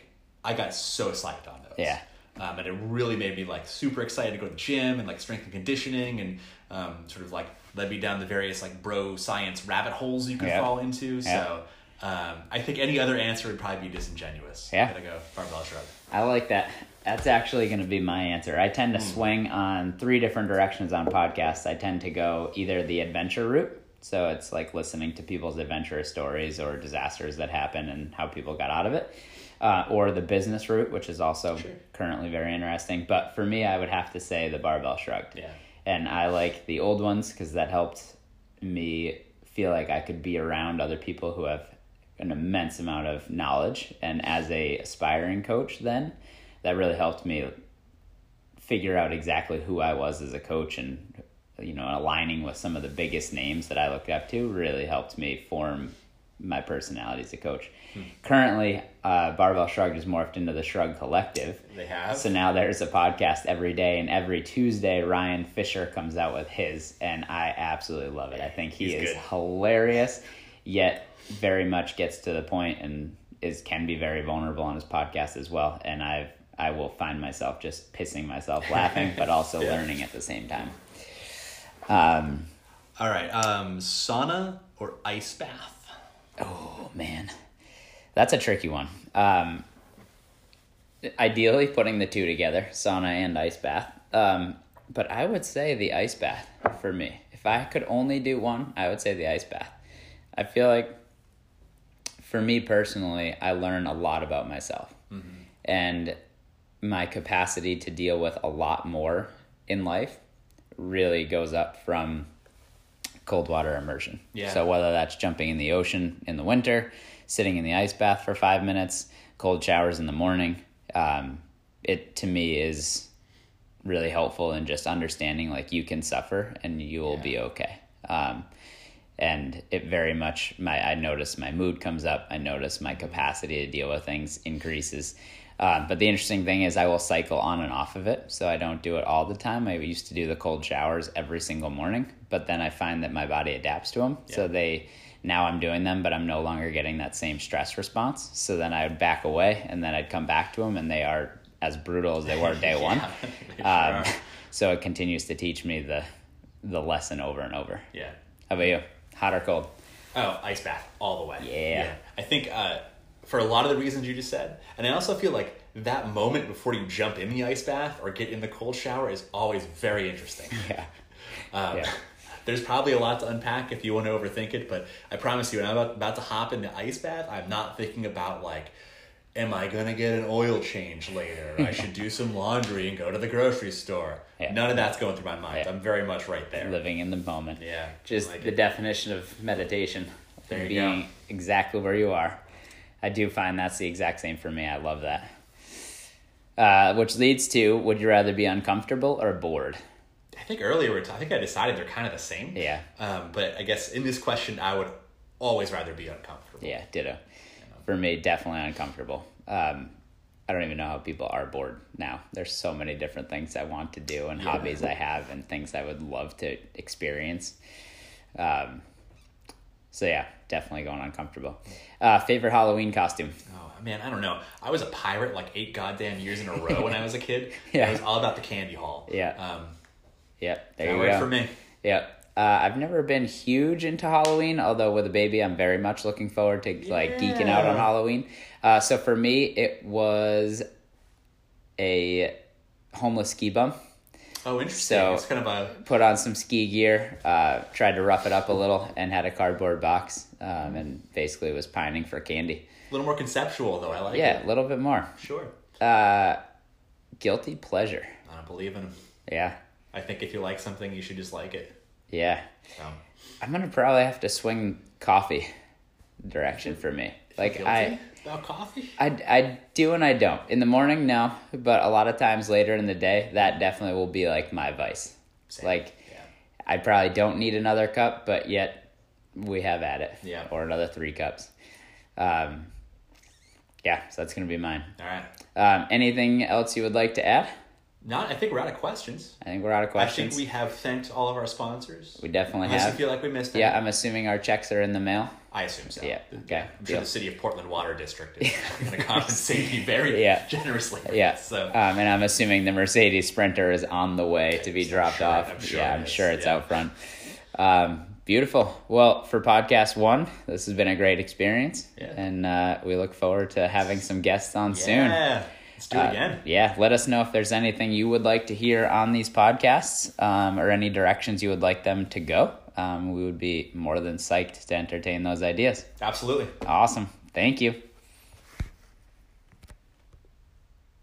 B: I got so psyched on those.
A: Yeah.
B: Um, and it really made me like super excited to go to the gym and like strength and conditioning and um, sort of like led me down the various like bro science rabbit holes you can
A: Yeah.
B: fall into.
A: Yeah.
B: So um, I think any other answer would probably be disingenuous.
A: Yeah.
B: Gotta go barbell shrug.
A: I like that. That's actually going to be my answer. I tend to
B: Hmm.
A: swing on three different directions on podcasts. I tend to go either the adventure route, so it's like listening to people's adventurous stories or disasters that happen and how people got out of it, uh, or the business route, which is also
B: Sure.
A: currently very interesting. But for me, I would have to say the barbell shrugged.
B: Yeah.
A: And I like the old ones because that helped me feel like I could be around other people who have an immense amount of knowledge. And as a aspiring coach, then that really helped me figure out exactly who I was as a coach and you know aligning with some of the biggest names that I looked up to really helped me form my personality as a coach. Currently, uh, Barbell Shrugged is morphed into the Shrug Collective.
B: They have.
A: So now there's a podcast every day, and every Tuesday Ryan Fischer comes out with his, and I absolutely love it. I think he
B: He's
A: is
B: good.
A: hilarious, yet very much gets to the point and is can be very vulnerable on his podcast as well. And I've I will find myself just pissing myself laughing, but also
B: Yeah.
A: learning at the same time. Um,
B: All right. Um, sauna or ice bath?
A: Oh man, that's a tricky one. Um, ideally, putting the two together, sauna and ice bath. Um, but I would say the ice bath for me. If I could only do one, I would say the ice bath. I feel like, for me personally, I learn a lot about myself, and my capacity to deal with a lot more in life really goes up from cold water immersion.
B: Yeah.
A: So whether that's jumping in the ocean in the winter, sitting in the ice bath for five minutes, cold showers in the morning, um, it to me is really helpful in just understanding like you can suffer and you will be okay. Um, and it very much my I notice my mood comes up. I notice my capacity to deal with things increases. Um, but the interesting thing is, I will cycle on and off of it, so I don't do it all the time. I used to do the cold showers every single morning, but then I find that my body adapts to them. So they now I'm doing them, but I'm no longer getting that same stress response. So then I would back away, and then I'd come back to them, and they are as brutal as they were day one.
B: they sure
A: Um, so it continues to teach me the the lesson over and over.
B: Yeah.
A: How about you? Hot or cold?
B: Oh, ice bath all the way.
A: Yeah.
B: I think uh, for a lot of the reasons you just said, and I also feel like that moment before you jump in the ice bath or get in the cold shower is always very interesting.
A: Yeah.
B: Um,
A: Yeah.
B: There's probably a lot to unpack if you want to overthink it, but I promise you, when I'm about, to hop into ice bath, I'm not thinking about like, am I gonna get an oil change later? I should do some laundry and go to the grocery store.
A: Yeah.
B: None of that's going through my mind.
A: Yeah.
B: I'm very much right there.
A: Living in the moment.
B: Yeah,
A: Just
B: like
A: the
B: it.
A: definition of meditation.
B: There you
A: being
B: go.
A: exactly where you are. I do find that's the exact same for me. I love that. Uh, which leads to would you rather be uncomfortable or bored?
B: I think earlier we were t- I think I decided they're kind of the same.
A: Yeah.
B: Um, but I guess in this question, I would always rather be uncomfortable.
A: Yeah, ditto. For me, definitely uncomfortable. Um, I don't even know how people are bored now. There's so many different things I want to do and
B: Yeah.
A: hobbies I have and things I would love to experience. Um, so yeah, definitely going uncomfortable. Uh, favorite Halloween costume?
B: Oh man, I don't know. I was a pirate like eight goddamn years in a row when I was a kid.
A: Yeah.
B: It was all about the candy haul.
A: Yeah.
B: Um,
A: Yep, there
B: that
A: you
B: worked
A: go.
B: for me.
A: Yep. Uh, I've never been huge into Halloween, although with a baby, I'm very much looking forward to like geeking out on Halloween. Uh, so for me, it was a homeless ski bum.
B: Oh, interesting.
A: So-
B: it's kind of a
A: Put on some ski gear, uh, tried to rough it up a little, and had a cardboard box, um, and basically was pining for candy.
B: A little more conceptual though. I like it.
A: Yeah,
B: it.
A: a little bit more.
B: Sure.
A: Uh, guilty pleasure.
B: I don't believe in.
A: Yeah,
B: I think if you like something, you should just like it.
A: yeah.
B: So
A: I'm gonna probably have to swing coffee direction for me. Like
B: guilty
A: I.
B: about coffee.
A: I, I do and I don't. In the morning, no, but a lot of times later in the day, that definitely will be like my vice.
B: Same.
A: Like,
B: Yeah.
A: I probably don't need another cup, but yet we have at it.
B: Yeah.
A: Or another three cups. Um, yeah, so that's going to be mine.
B: All right.
A: Um, anything else you would like to add?
B: Not. I think we're out of questions.
A: I think we're out of questions.
B: I think we have thanked all of our sponsors.
A: We definitely
B: Unless
A: have.
B: feel like we missed any.
A: Yeah, I'm assuming our checks are in the mail.
B: I assume so.
A: Yeah, okay,
B: I'm sure the city of Portland Water District is going to compensate me very
A: Yeah.
B: generously.
A: Yeah.
B: So
A: Um, and I'm assuming the Mercedes Sprinter is on the way to be
B: I'm
A: dropped
B: sure-
A: off.
B: I'm sure
A: yeah, I'm
B: is,
A: sure it's
B: yeah.
A: out front. Um, beautiful. Well, for podcast one, this has been a great experience,
B: Yeah.
A: and uh, we look forward to having some guests on soon.
B: yeah, let's do it
A: Uh,
B: again.
A: yeah, let us know if there's anything you would like to hear on these podcasts um, or any directions you would like them to go. Um, we would be more than psyched to entertain those ideas.
B: Absolutely.
A: Awesome. Thank you.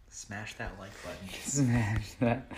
B: Smash that like button.
A: Smash that.